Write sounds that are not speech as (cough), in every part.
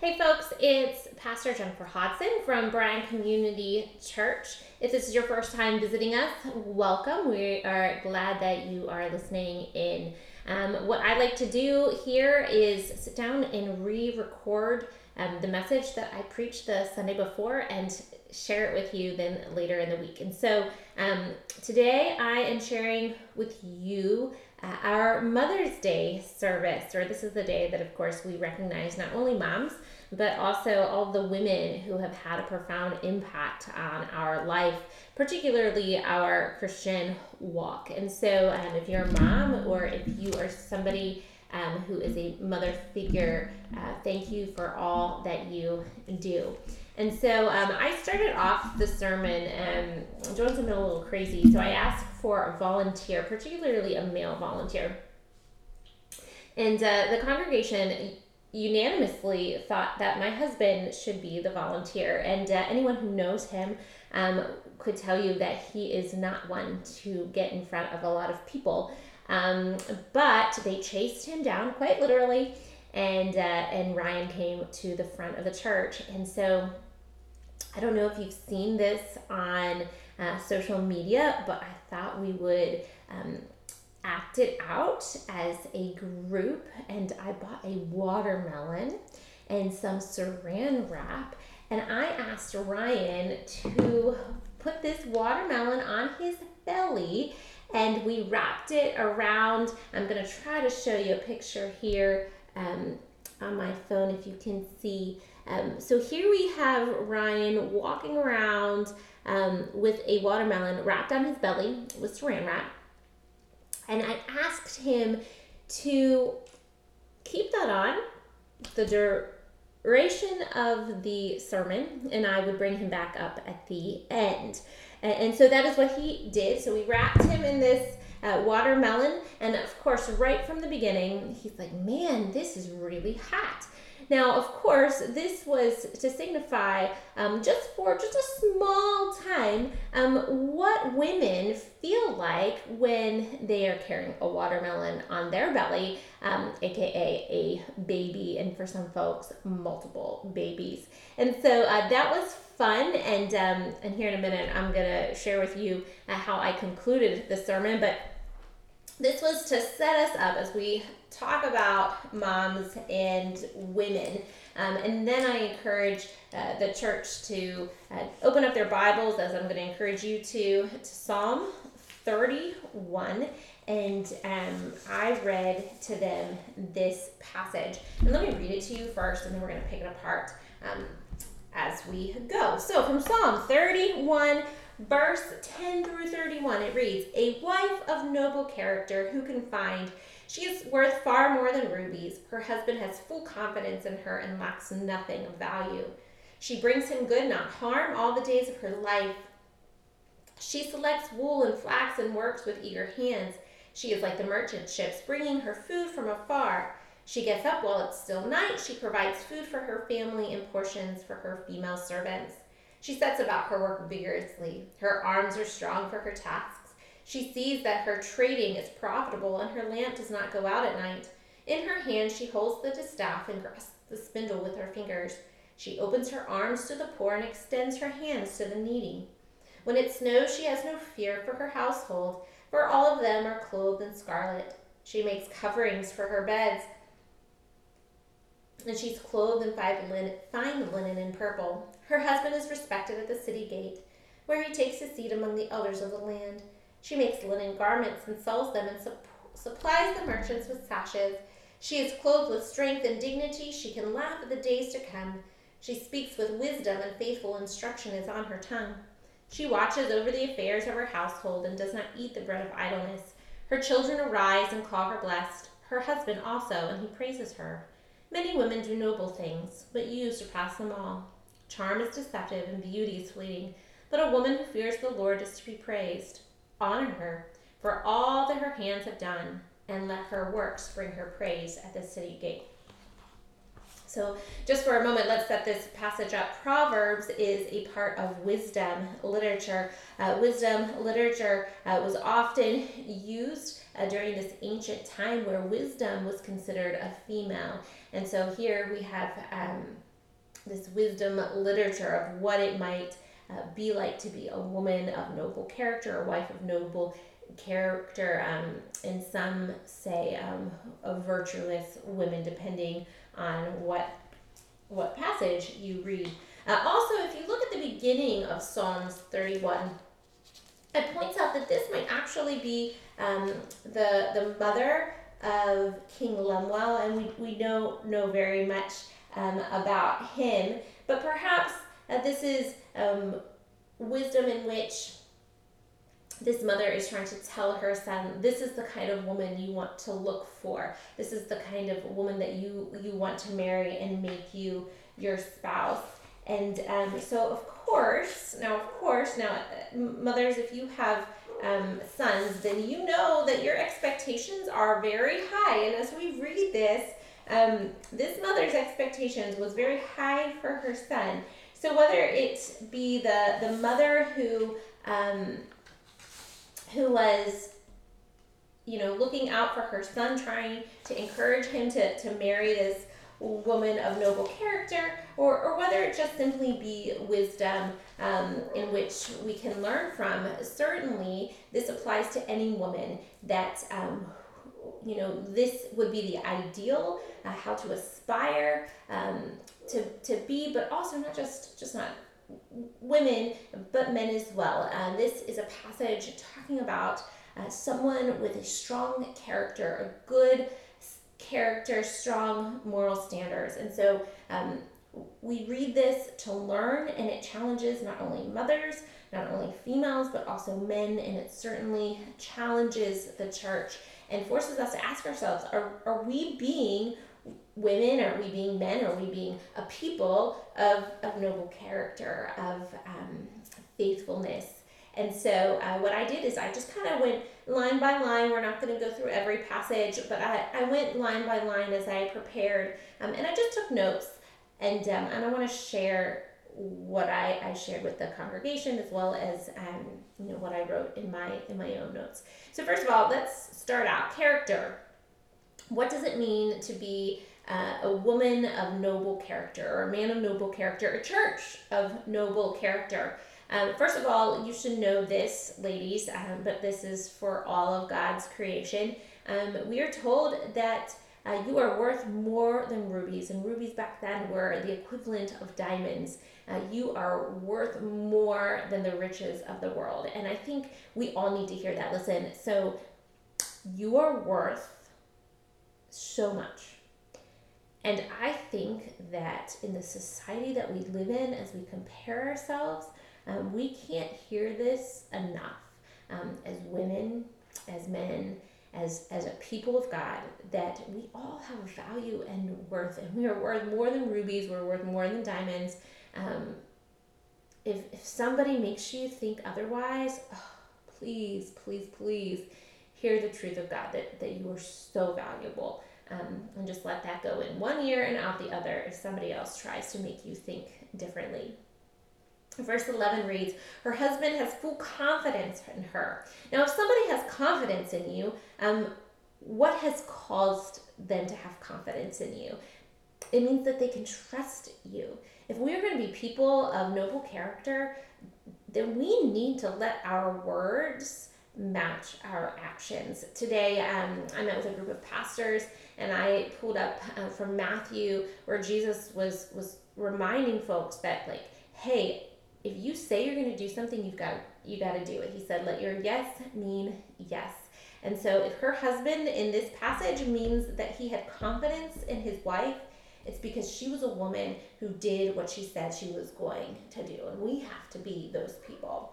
Hey folks, it's Pastor Jennifer Hodson from Bryan Community Church. If this is your first time visiting us, welcome. We are glad that you are listening in. Um, what I like to do here is sit down and re record um, the message that I preached the Sunday before and share it with you then later in the week. And so um, today I am sharing with you uh, our Mother's Day service, or this is the day that, of course, we recognize not only moms, but also all the women who have had a profound impact on our life, particularly our Christian walk. And so, um, if you're a mom or if you are somebody um, who is a mother figure, uh, thank you for all that you do. And so um, I started off the sermon And doing something a little crazy. So I asked for a volunteer, particularly a male volunteer. And uh, the congregation unanimously thought that my husband should be the volunteer. And uh, anyone who knows him um, could tell you that he is not one to get in front of a lot of people. Um, but they chased him down quite literally, and uh, and Ryan came to the front of the church. And so I don't know if you've seen this on uh, social media, but I thought we would um, act it out as a group. And I bought a watermelon and some saran wrap. And I asked Ryan to put this watermelon on his belly and we wrapped it around. I'm going to try to show you a picture here um, on my phone if you can see. Um, so here we have Ryan walking around um, with a watermelon wrapped on his belly with saran wrap. And I asked him to keep that on the duration of the sermon, and I would bring him back up at the end. And, so that is what he did. So we wrapped him in this uh, watermelon, and of course, right from the beginning, he's like, Man, this is really hot. Now, of course, this was to signify um, just for just a small time um, what women feel like when they are carrying a watermelon on their belly, um, aka a baby, and for some folks, multiple babies. And so uh, that was fun. And um, and here in a minute, I'm gonna share with you uh, how I concluded the sermon, but. This was to set us up as we talk about moms and women. Um, and then I encourage uh, the church to uh, open up their Bibles, as I'm going to encourage you to, to Psalm 31. And um, I read to them this passage. And let me read it to you first, and then we're going to pick it apart um, as we go. So, from Psalm 31, verse 10 through 31, it reads A wife of noble character who can find she is worth far more than rubies. Her husband has full confidence in her and lacks nothing of value. She brings him good, not harm, all the days of her life. She selects wool and flax and works with eager hands. She is like the merchant ships, bringing her food from afar. She gets up while it's still night. She provides food for her family and portions for her female servants. She sets about her work vigorously. Her arms are strong for her task. She sees that her trading is profitable and her lamp does not go out at night. In her hand, she holds the distaff and grasps the spindle with her fingers. She opens her arms to the poor and extends her hands to the needy. When it snows, she has no fear for her household, for all of them are clothed in scarlet. She makes coverings for her beds, and she's clothed in fine linen and purple. Her husband is respected at the city gate, where he takes his seat among the elders of the land. She makes linen garments and sells them and supplies the merchants with sashes. She is clothed with strength and dignity. She can laugh at the days to come. She speaks with wisdom, and faithful instruction is on her tongue. She watches over the affairs of her household and does not eat the bread of idleness. Her children arise and call her blessed, her husband also, and he praises her. Many women do noble things, but you surpass them all. Charm is deceptive and beauty is fleeting, but a woman who fears the Lord is to be praised. Honor her for all that her hands have done, and let her works bring her praise at the city gate. So, just for a moment, let's set this passage up. Proverbs is a part of wisdom literature. Uh, wisdom literature uh, was often used uh, during this ancient time where wisdom was considered a female. And so, here we have um, this wisdom literature of what it might uh, be like to be a woman of noble character, a wife of noble character, um, and some say um, a virtuous woman, depending on what what passage you read. Uh, also, if you look at the beginning of Psalms 31, it points out that this might actually be um, the the mother of King Lemuel, and we, we don't know very much um, about him, but perhaps uh, this is um, wisdom in which this mother is trying to tell her son this is the kind of woman you want to look for. This is the kind of woman that you you want to marry and make you your spouse. And um, so of course now of course now mothers if you have um, sons then you know that your expectations are very high. And as we read this um, this mother's expectations was very high for her son so whether it be the the mother who um, who was you know looking out for her son, trying to encourage him to, to marry this woman of noble character, or, or whether it just simply be wisdom um, in which we can learn from. Certainly, this applies to any woman that um, you know this would be the ideal, uh, how to aspire um, to, to be, but also not just just not women, but men as well. Uh, this is a passage talking about uh, someone with a strong character, a good character, strong moral standards. And so um, we read this to learn, and it challenges not only mothers, not only females, but also men, and it certainly challenges the church and forces us to ask ourselves are, are we being women? Are we being men? Are we being a people of, of noble character, of um, faithfulness? And so, uh, what I did is I just kind of went line by line. We're not going to go through every passage, but I, I went line by line as I prepared. Um, and I just took notes. And, um, and I want to share what I, I shared with the congregation as well as um, you know what I wrote in my in my own notes. So first of all, let's start out character. What does it mean to be uh, a woman of noble character or a man of noble character, a church of noble character. Um, first of all, you should know this, ladies, um, but this is for all of God's creation. Um, we are told that uh, you are worth more than rubies, and rubies back then were the equivalent of diamonds. Uh, you are worth more than the riches of the world. And I think we all need to hear that. Listen, so you are worth so much and I think that in the society that we live in, as we compare ourselves, um, we can't hear this enough um, as women, as men, as, as a people of God, that we all have value and worth, and we are worth more than rubies, we're worth more than diamonds. Um, if, if somebody makes you think otherwise, oh, please, please, please hear the truth of God that, that you are so valuable um, and just let that go in one ear and out the other if somebody else tries to make you think differently. Verse 11 reads, Her husband has full confidence in her. Now, if somebody has confidence in you, um, what has caused them to have confidence in you? It means that they can trust you. If we are going to be people of noble character, then we need to let our words match our actions. Today, um, I met with a group of pastors and I pulled up uh, from Matthew where Jesus was was reminding folks that like, hey, if you say you're going to do something, you've got you got to do it. He said, let your yes mean yes. And so, if her husband in this passage means that he had confidence in his wife, it's because she was a woman who did what she said she was going to do. And we have to be those people.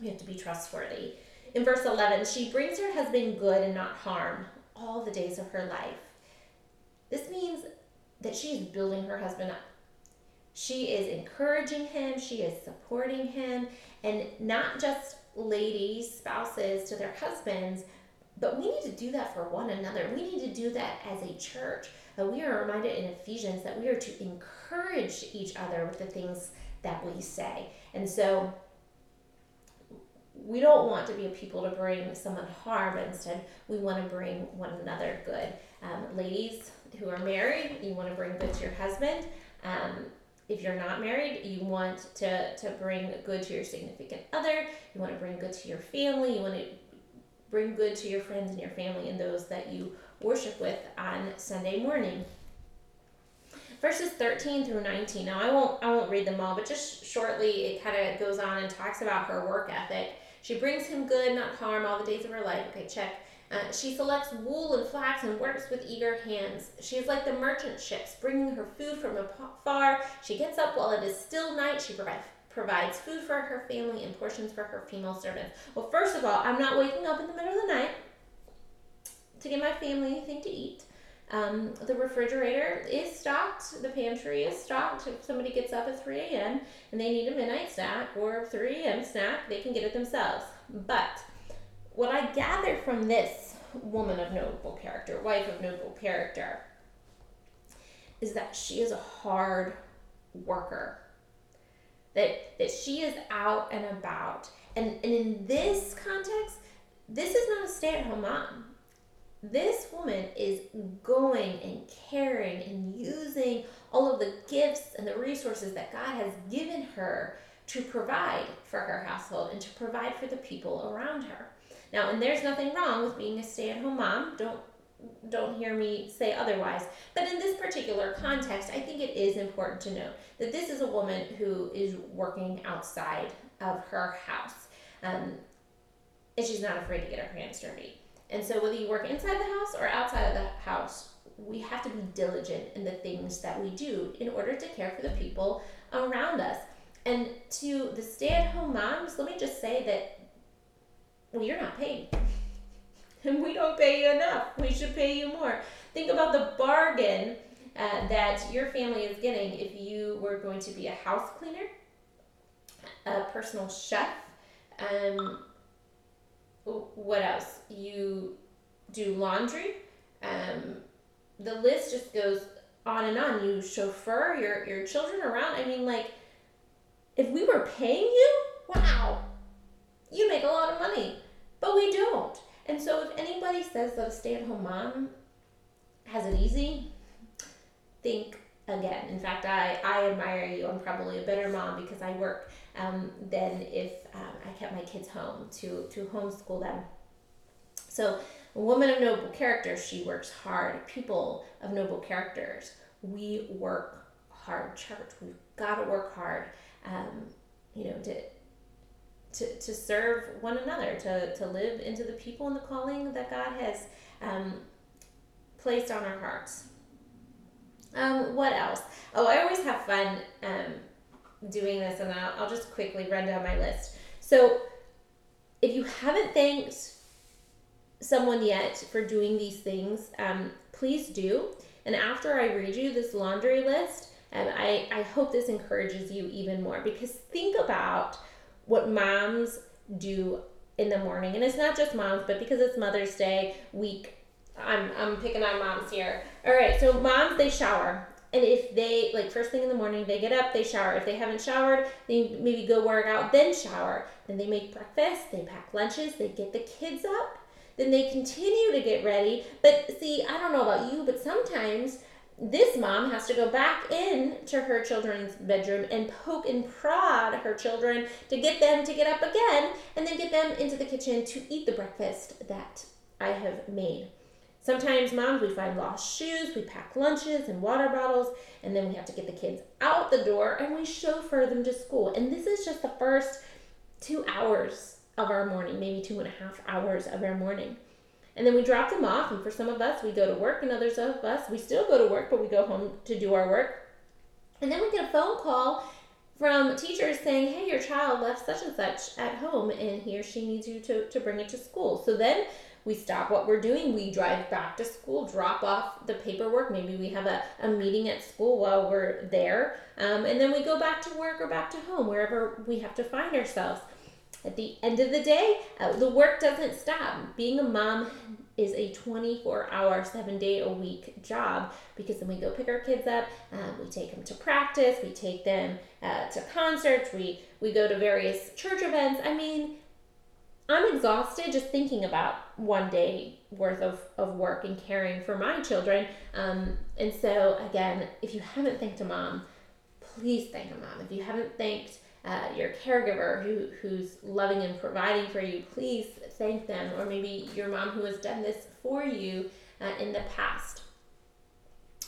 We have to be trustworthy. In verse 11, she brings her husband good and not harm all the days of her life. This means that she's building her husband up. She is encouraging him, she is supporting him, and not just ladies, spouses to their husbands, but we need to do that for one another. We need to do that as a church. We are reminded in Ephesians that we are to encourage each other with the things that we say. And so we don't want to be a people to bring someone harm, but instead we want to bring one another good. Um, ladies who are married, you want to bring good to your husband. Um, if you're not married, you want to, to bring good to your significant other, you want to bring good to your family, you want to bring good to your friends and your family and those that you worship with on Sunday morning. Verses 13 through 19. Now I won't I won't read them all, but just shortly it kind of goes on and talks about her work ethic. She brings him good, not harm, all the days of her life. Okay, check. Uh, she selects wool and flax and works with eager hands. She is like the merchant ships, bringing her food from afar. She gets up while it is still night. She provides provides food for her family and portions for her female servants. Well, first of all, I'm not waking up in the middle of the night to give my family anything to eat. Um, the refrigerator is stocked, the pantry is stocked. If somebody gets up at 3 a.m. and they need a midnight snack or 3 a.m. snack, they can get it themselves. But what I gather from this woman of noble character, wife of noble character, is that she is a hard worker. That that she is out and about. And, and in this context, this is not a stay-at-home mom. This woman is going and caring and using all of the gifts and the resources that God has given her to provide for her household and to provide for the people around her. Now, and there's nothing wrong with being a stay-at-home mom. Don't don't hear me say otherwise. But in this particular context, I think it is important to note that this is a woman who is working outside of her house. Um, and she's not afraid to get her hands dirty. And so, whether you work inside the house or outside of the house, we have to be diligent in the things that we do in order to care for the people around us. And to the stay at home moms, let me just say that well, you're not paid. (laughs) And we don't pay you enough. We should pay you more. Think about the bargain uh, that your family is getting if you were going to be a house cleaner, a personal chef, um, what else? You do laundry. Um, the list just goes on and on. You chauffeur your, your children around. I mean, like, if we were paying you, wow, you make a lot of money. But we don't. And so if anybody says that a stay at home mom has it easy, think again. In fact, I, I admire you. I'm probably a better mom because I work um, than if um, I kept my kids home to, to homeschool them. So, a woman of noble character, she works hard. People of noble characters, we work hard, church. We've got to work hard, um, you know, to to, to serve one another, to, to live into the people and the calling that God has um, placed on our hearts. Um, what else? Oh, I always have fun um, doing this, and I'll, I'll just quickly run down my list. So, if you haven't thanked someone yet for doing these things, um, please do. And after I read you this laundry list, um, I, I hope this encourages you even more because think about what moms do in the morning. And it's not just moms, but because it's Mother's Day week, I'm, I'm picking on moms here. All right, so moms, they shower. And if they, like, first thing in the morning, they get up, they shower. If they haven't showered, they maybe go work out, then shower. Then they make breakfast, they pack lunches, they get the kids up, then they continue to get ready. But see, I don't know about you, but sometimes this mom has to go back in to her children's bedroom and poke and prod her children to get them to get up again and then get them into the kitchen to eat the breakfast that I have made. Sometimes moms, we find lost shoes, we pack lunches and water bottles, and then we have to get the kids out the door and we chauffeur them to school. And this is just the first two hours of our morning, maybe two and a half hours of our morning. And then we drop them off, and for some of us, we go to work, and others of us, we still go to work, but we go home to do our work. And then we get a phone call from teachers saying, hey, your child left such and such at home, and he or she needs you to, to bring it to school. So then we stop what we're doing, we drive back to school, drop off the paperwork. Maybe we have a, a meeting at school while we're there, um, and then we go back to work or back to home, wherever we have to find ourselves. At the end of the day, uh, the work doesn't stop. Being a mom is a 24 hour, seven day a week job because then we go pick our kids up, um, we take them to practice, we take them uh, to concerts, we, we go to various church events. I mean, I'm exhausted just thinking about one day worth of, of work and caring for my children. Um, and so, again, if you haven't thanked a mom, please thank a mom. If you haven't thanked uh, your caregiver who, who's loving and providing for you, please thank them. Or maybe your mom who has done this for you uh, in the past.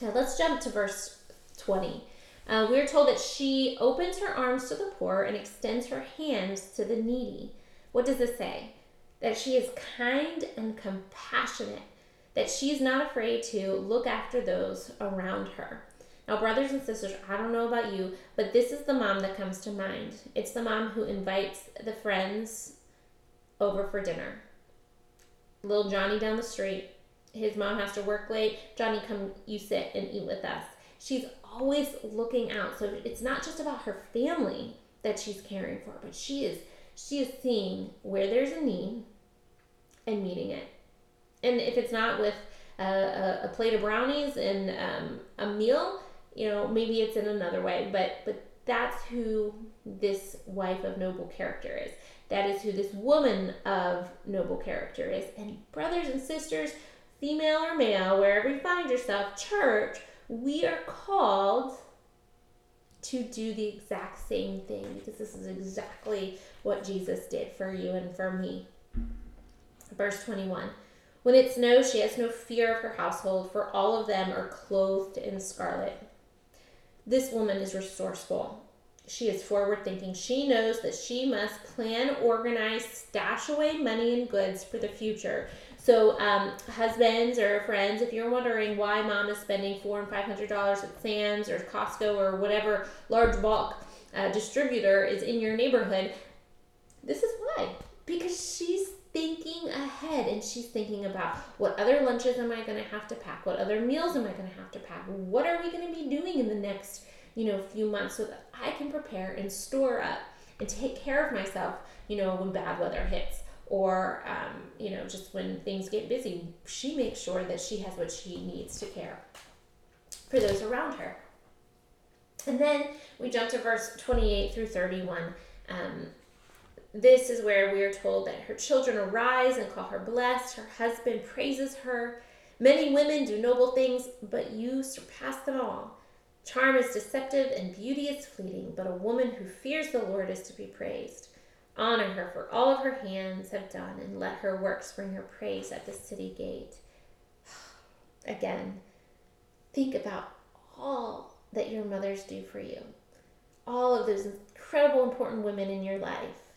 Now let's jump to verse 20. Uh, we're told that she opens her arms to the poor and extends her hands to the needy. What does this say? That she is kind and compassionate, that she's not afraid to look after those around her. Now, brothers and sisters, I don't know about you, but this is the mom that comes to mind. It's the mom who invites the friends over for dinner. Little Johnny down the street, his mom has to work late. Johnny, come, you sit and eat with us. She's always looking out. So it's not just about her family that she's caring for, but she is she is seeing where there's a need and meeting it. And if it's not with a, a, a plate of brownies and um, a meal, you know, maybe it's in another way. But but that's who this wife of noble character is. That is who this woman of noble character is. And brothers and sisters, female or male, wherever you find yourself, church, we are called to do the exact same thing because this is exactly what Jesus did for you and for me. Verse 21 When it snows, she has no fear of her household, for all of them are clothed in scarlet. This woman is resourceful. She is forward thinking. She knows that she must plan, organize, stash away money and goods for the future. So, um, husbands or friends, if you're wondering why mom is spending four and five hundred dollars at Sam's or Costco or whatever large bulk uh, distributor is in your neighborhood, this is why. Because she's thinking ahead and she's thinking about what other lunches am I going to have to pack? What other meals am I going to have to pack? What are we going to be doing in the next, you know, few months so that I can prepare and store up and take care of myself, you know, when bad weather hits or um, you know just when things get busy she makes sure that she has what she needs to care for those around her and then we jump to verse 28 through 31 um, this is where we are told that her children arise and call her blessed. Her husband praises her. Many women do noble things but you surpass them all. Charm is deceptive and beauty is fleeting but a woman who fears the lord is to be praised. Honor her for all of her hands have done, and let her works bring her praise at the city gate. (sighs) Again, think about all that your mothers do for you, all of those incredible, important women in your life.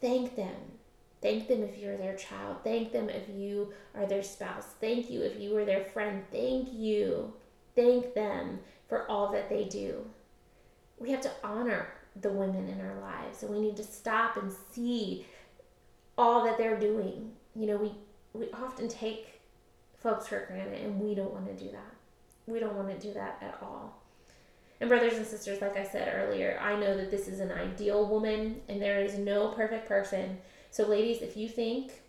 Thank them. Thank them if you're their child. Thank them if you are their spouse. Thank you if you are their friend. Thank you. Thank them for all that they do. We have to honor the women in our lives and we need to stop and see all that they're doing you know we we often take folks for granted and we don't want to do that we don't want to do that at all and brothers and sisters like i said earlier i know that this is an ideal woman and there is no perfect person so ladies if you think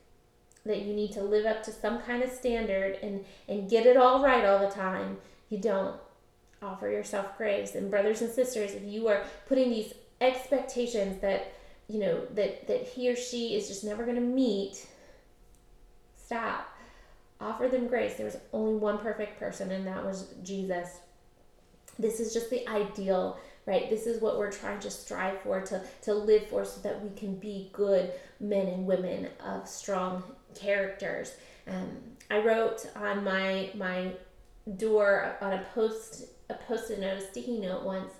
that you need to live up to some kind of standard and and get it all right all the time you don't offer yourself grace. And brothers and sisters, if you are putting these expectations that you know that that he or she is just never going to meet, stop. Offer them grace. There was only one perfect person, and that was Jesus. This is just the ideal right this is what we're trying to strive for to to live for so that we can be good men and women of strong characters um, i wrote on my my door on a post a post-it note, a sticky note once.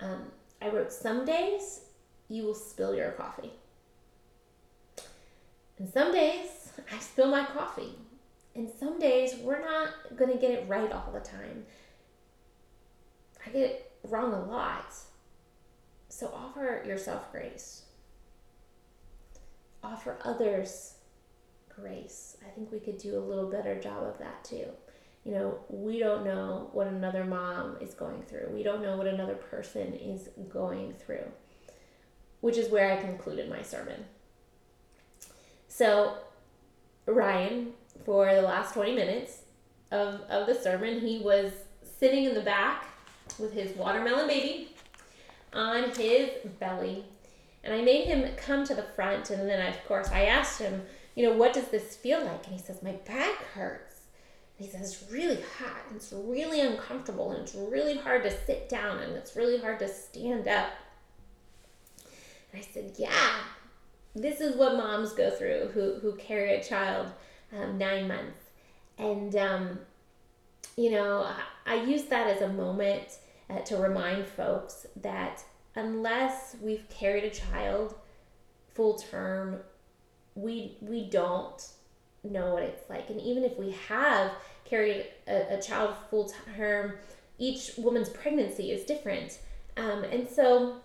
Um, I wrote, "Some days you will spill your coffee, and some days I spill my coffee, and some days we're not gonna get it right all the time. I get it wrong a lot. So offer yourself grace. Offer others grace. I think we could do a little better job of that too you know, we don't know what another mom is going through. We don't know what another person is going through, which is where I concluded my sermon. So, Ryan, for the last 20 minutes of, of the sermon, he was sitting in the back with his watermelon baby on his belly. And I made him come to the front. And then, of course, I asked him, you know, what does this feel like? And he says, my back hurts. And he says, It's really hot, and it's really uncomfortable, and it's really hard to sit down, and it's really hard to stand up. And I said, Yeah, this is what moms go through who, who carry a child um, nine months. And, um, you know, I, use that as a moment uh, to remind folks that unless we've carried a child full term, we, we don't know what it's like. And even if we have carried a, a child full term, each woman's pregnancy is different. Um, and so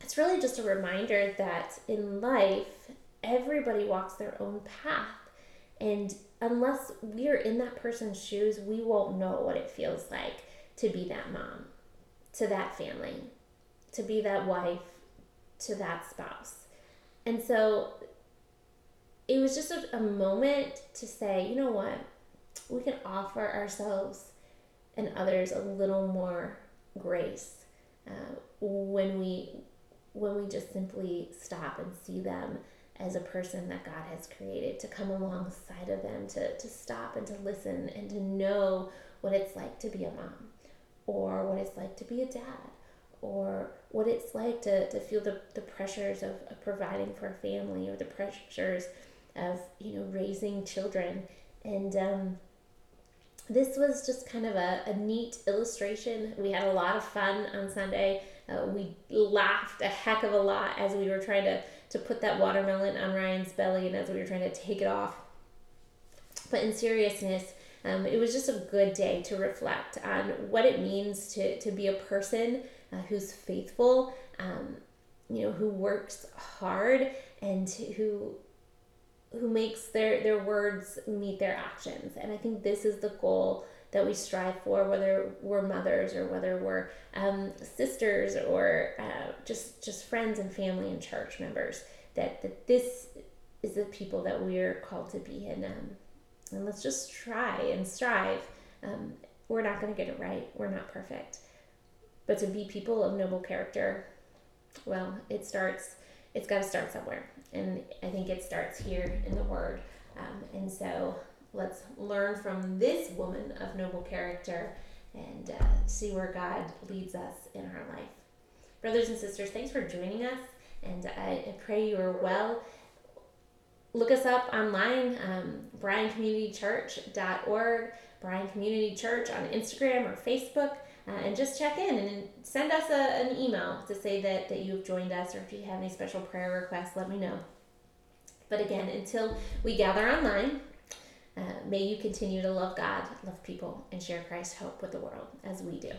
it's really just a reminder that in life, everybody walks their own path. And unless we're in that person's shoes, we won't know what it feels like to be that mom, to that family, to be that wife, to that spouse. And so it was just a, a moment to say, you know what? We can offer ourselves and others a little more grace uh, when we when we just simply stop and see them as a person that God has created, to come alongside of them, to, to stop and to listen and to know what it's like to be a mom, or what it's like to be a dad, or what it's like to, to feel the, the pressures of, of providing for a family, or the pressures of you know raising children. And um, this was just kind of a, a neat illustration. We had a lot of fun on Sunday. Uh, we laughed a heck of a lot as we were trying to, to put that watermelon on Ryan's belly and as we were trying to take it off. But in seriousness, um, it was just a good day to reflect on what it means to, to be a person uh, who's faithful, um, you know, who works hard and who who makes their their words meet their actions and i think this is the goal that we strive for whether we're mothers or whether we're um, sisters or uh, just just friends and family and church members that that this is the people that we're called to be and um, and let's just try and strive. Um, we're not going to get it right. We're not perfect. But to be people of noble character well it starts it's got to start somewhere. And I think it starts here in the Word. Um, and so let's learn from this woman of noble character and uh, see where God leads us in our life. Brothers and sisters, thanks for joining us, and I, pray you are well. Look us up online, um, bryancommunitychurch.org, Bryan Community Church on Instagram or Facebook uh, and just check in and send us a, an email to say that, that you've joined us or if you have any special prayer requests, let me know. But again, until we gather online, uh, may you continue to love God, love people, and share Christ's hope with the world as we do.